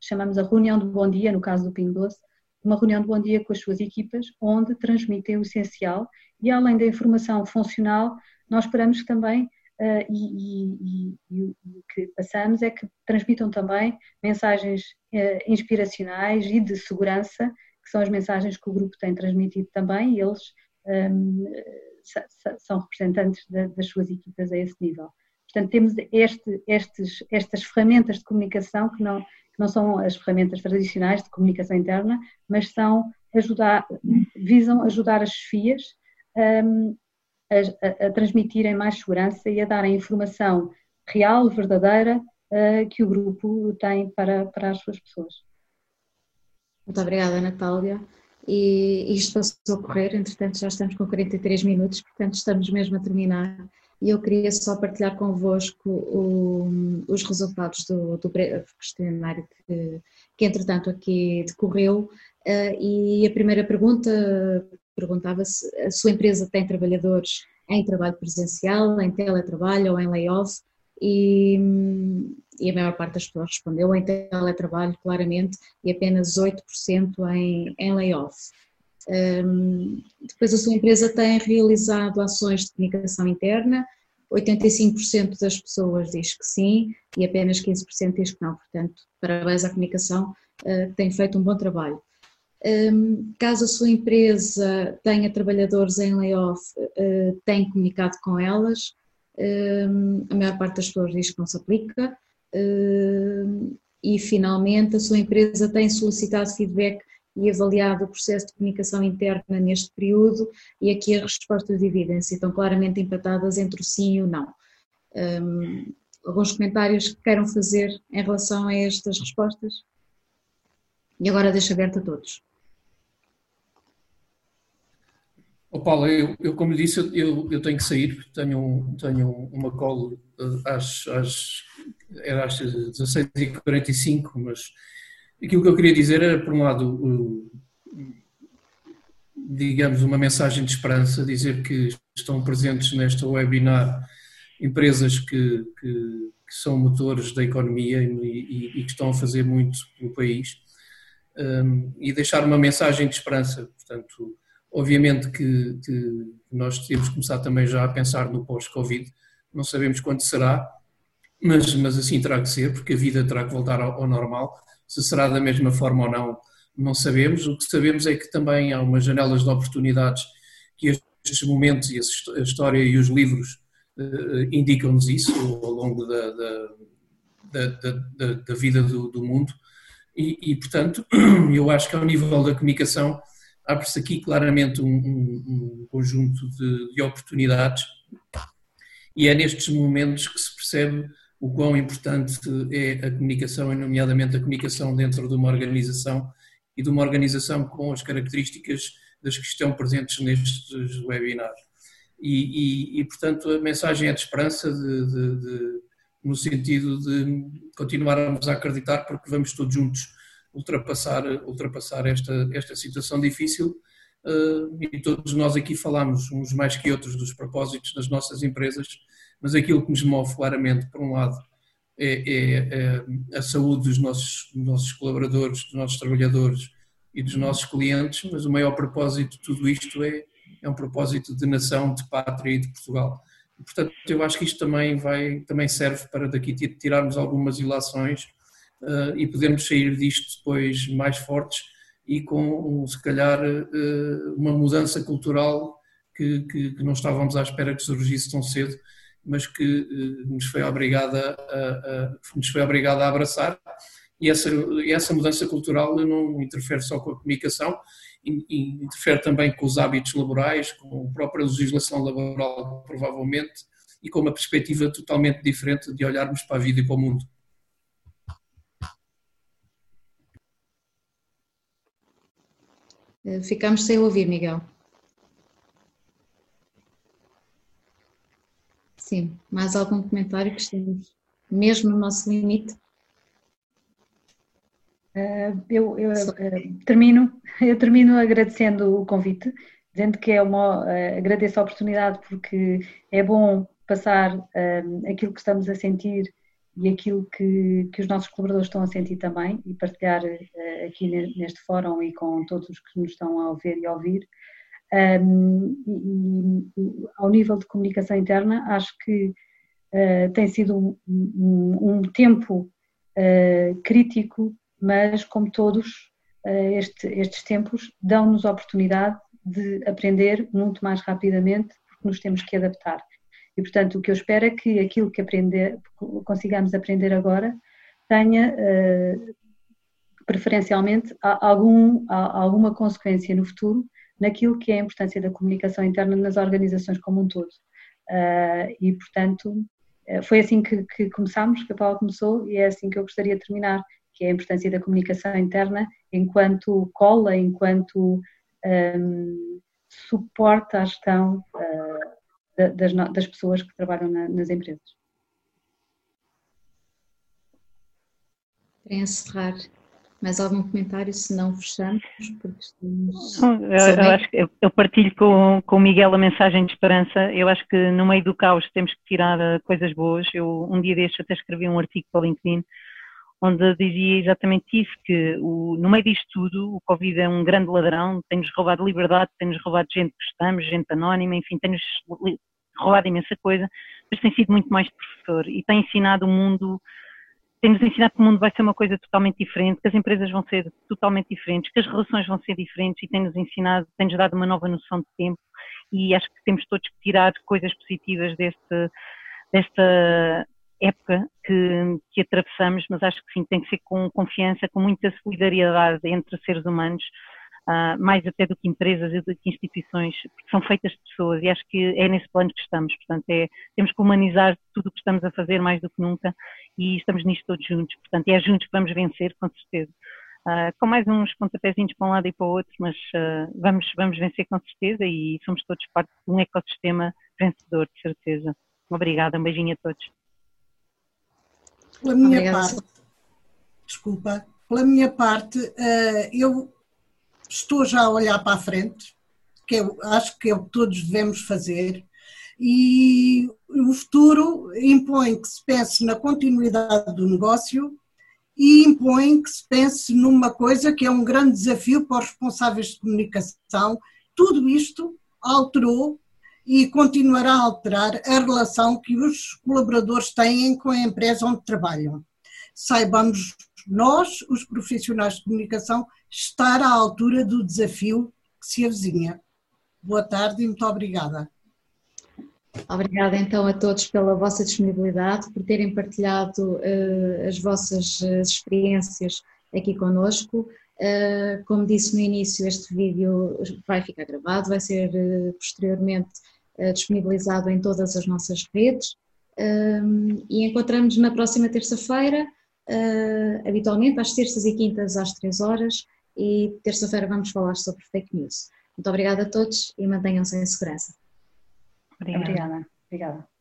chamamos a reunião de bom dia, no caso do Ping Doce, uma reunião de bom dia com as suas equipas, onde transmitem o essencial e além da informação funcional, nós esperamos que também uh, e, e, e, o que passamos é que transmitam também mensagens uh, inspiracionais e de segurança, que são as mensagens que o grupo tem transmitido também, e eles um, ehm, são representantes de, das suas equipas a esse nível. Portanto, temos este, estes, estas ferramentas de comunicação que não, que não são as ferramentas tradicionais de comunicação interna, mas são ajudar, visam ajudar as FIAs um, ehm, a, a, transmitirem mais segurança e a darem informação real, verdadeira, uh, que o grupo tem para, para as suas pessoas. Muito obrigada, Natália. E isto passou a correr, entretanto já estamos com 43 minutos, portanto estamos mesmo a terminar. E eu queria só partilhar convosco o, os resultados do, do questionário que, que entretanto aqui decorreu. Uh, e a primeira pergunta perguntava se a sua empresa tem trabalhadores em trabalho presencial, em teletrabalho ou em layoff e, e a maior parte das pessoas respondeu em teletrabalho claramente e apenas 8% em, em layoff. Um, depois a sua empresa tem realizado ações de comunicação interna, 85% das pessoas diz que sim e apenas 15% diz que não. Portanto, parabéns à comunicação, uh, tem feito um bom trabalho. Caso a sua empresa tenha trabalhadores em layoff, uh, tem comunicado com elas. A maior parte das pessoas diz que não se aplica. E, finalmente, a sua empresa tem solicitado feedback e avaliado o processo de comunicação interna neste período. E aqui as respostas dividem-se, estão claramente empatadas entre o sim e o não. alguns comentários que queiram fazer em relação a estas respostas? E agora deixo aberto a todos. Oh, Paulo, eu, eu, como disse, eu, eu tenho que sair, tenho, tenho uma call eh, às, às, era às 16h45, mas aquilo que eu queria dizer era, por um lado, digamos, uma mensagem de esperança, dizer que estão presentes nesta webinar empresas que, que, que são motores da economia e, e, e, que estão a fazer muito no país, um, e deixar uma mensagem de esperança, portanto Obviamente que, que, nós temos que começar também já a pensar no pós-Covid, não sabemos quando será, mas, mas assim terá que ser, porque a vida terá que voltar ao, ao normal. Se será da mesma forma ou não, não sabemos. O que sabemos é que também há umas janelas de oportunidades que estes momentos e a história e os livros uh, indicam-nos isso ao longo da, da, da, da vida do, do mundo. E, e, portanto, *clears throat* eu acho que ao nível da comunicação abre-se aqui claramente um, um, um conjunto de, de, oportunidades e é nestes momentos que se percebe o quão importante é a comunicação, e nomeadamente a comunicação dentro de uma organização e de uma organização com as características das que estão presentes nestes webinars. E, e, e portanto, a mensagem é de esperança, de, de, no sentido de continuarmos a acreditar, porque vamos todos juntos ultrapassar, ultrapassar esta, esta situação difícil uh, e todos nós aqui falamos, uns mais que outros, dos propósitos das nossas empresas, mas aquilo que nos move claramente, por um lado, é, é, é a saúde dos nossos, dos nossos colaboradores, dos nossos trabalhadores e dos nossos clientes, mas o maior propósito de tudo isto é, é um propósito de nação, de pátria e de Portugal. Portanto, eu acho que isto também, vai, também serve para daqui tirarmos algumas ilações uh, e podemos sair disto depois mais fortes e com, se calhar, uh, uma mudança cultural que, que, que, não estávamos à espera que surgisse tão cedo, mas que uh, nos, foi obrigada a, a, nos foi obrigada a abraçar. E essa, essa mudança cultural não interfere só com a comunicação, interfere também com os hábitos laborais, com a própria legislação laboral, provavelmente, e com uma perspectiva totalmente diferente de olharmos para a vida e para o mundo. Ficamos sem ouvir, Miguel. Sim, mais algum comentário que estemos mesmo no nosso limite? Uh, eu, eu uh, termino, *laughs* eu termino agradecendo o convite, dizendo que é uma, agradeço a oportunidade porque é bom passar aquilo que estamos a sentir e aquilo que, que os nossos colaboradores estão a sentir também e partilhar uh, aqui neste fórum e com todos os que nos estão a ouvir e a ouvir. Um, e, e, ao nível de comunicação interna, acho que uh, tem sido um, um, um tempo uh, crítico, mas como todos este, estes tempos dão-nos a oportunidade de aprender muito mais rapidamente, porque nos temos que adaptar. E, portanto, o que eu espero é que aquilo que aprender, consigamos aprender agora tenha, uh, preferencialmente, algum, alguma consequência no futuro naquilo que é a importância da comunicação interna nas organizações como um todo. Uh, e, portanto, eh, foi assim que, que começámos, que a Paula começou, e é assim que eu gostaria de terminar, que é a importância da comunicação interna enquanto cola, enquanto um, suporte à gestão uh, das, das pessoas que trabalham na, nas empresas. Para encerrar, mais algum comentário? Se não, fechamos, porque estamos. Eu, eu, acho que eu partilho com, com o Miguel a mensagem de esperança. Eu acho que no meio do caos temos que tirar eh, coisas boas. Eu, um dia destes, até escrevi um artigo para o LinkedIn onde dizia exatamente isso, que o, no meio disto tudo o Covid é um grande ladrão, tem-nos roubado liberdade, tem-nos roubado gente que gostamos, gente anónima, enfim, tem-nos roubado imensa coisa, mas tem sido muito mais professor e tem ensinado o mundo, tem-nos ensinado que o mundo vai ser uma coisa totalmente diferente, que as empresas vão ser totalmente diferentes, que as relações vão ser diferentes e tem-nos ensinado, tem-nos dado uma nova noção de tempo e acho que temos todos que tirar coisas positivas deste, desta época que, que atravessamos, mas acho que sim, tem que ser com confiança, com muita solidariedade entre seres humanos, uh, mais até do que empresas e do que instituições, porque são feitas de pessoas e acho que é nesse plano que estamos. Portanto, é, temos que humanizar tudo o que estamos a fazer mais do que nunca e estamos nisto todos juntos. Portanto, é juntos que vamos vencer, com certeza. uh, com mais uns pontapézinhos para um lado e para o outro, mas uh, vamos, vamos vencer com certeza e somos todos parte de um ecossistema vencedor, de certeza. Obrigada, um beijinho a todos. Pela minha Obrigada. parte, desculpa, pela minha parte, uh, eu estou já a olhar para a frente, que eu acho que é o que todos devemos fazer, e o futuro impõe que se pense na continuidade do negócio e impõe que se pense numa coisa que é um grande desafio para os responsáveis de comunicação. Tudo isto alterou e continuará a alterar a relação que os colaboradores têm com a empresa onde trabalham. Saibamos nós, os profissionais de comunicação, estar à altura do desafio que se avizinha. Boa tarde e muito obrigada. Obrigada então a todos pela vossa disponibilidade, por terem partilhado uh, as vossas uh, experiências aqui conosco. Uh, como disse no início, este vídeo vai ficar gravado, vai ser posteriormente disponibilizado em todas as nossas redes e encontramos na próxima terça-feira, habitualmente às terças e quintas às três horas e terça-feira vamos falar sobre fake news. Muito obrigada a todos e mantenham-se em segurança. Obrigada. Obrigada. Obrigada.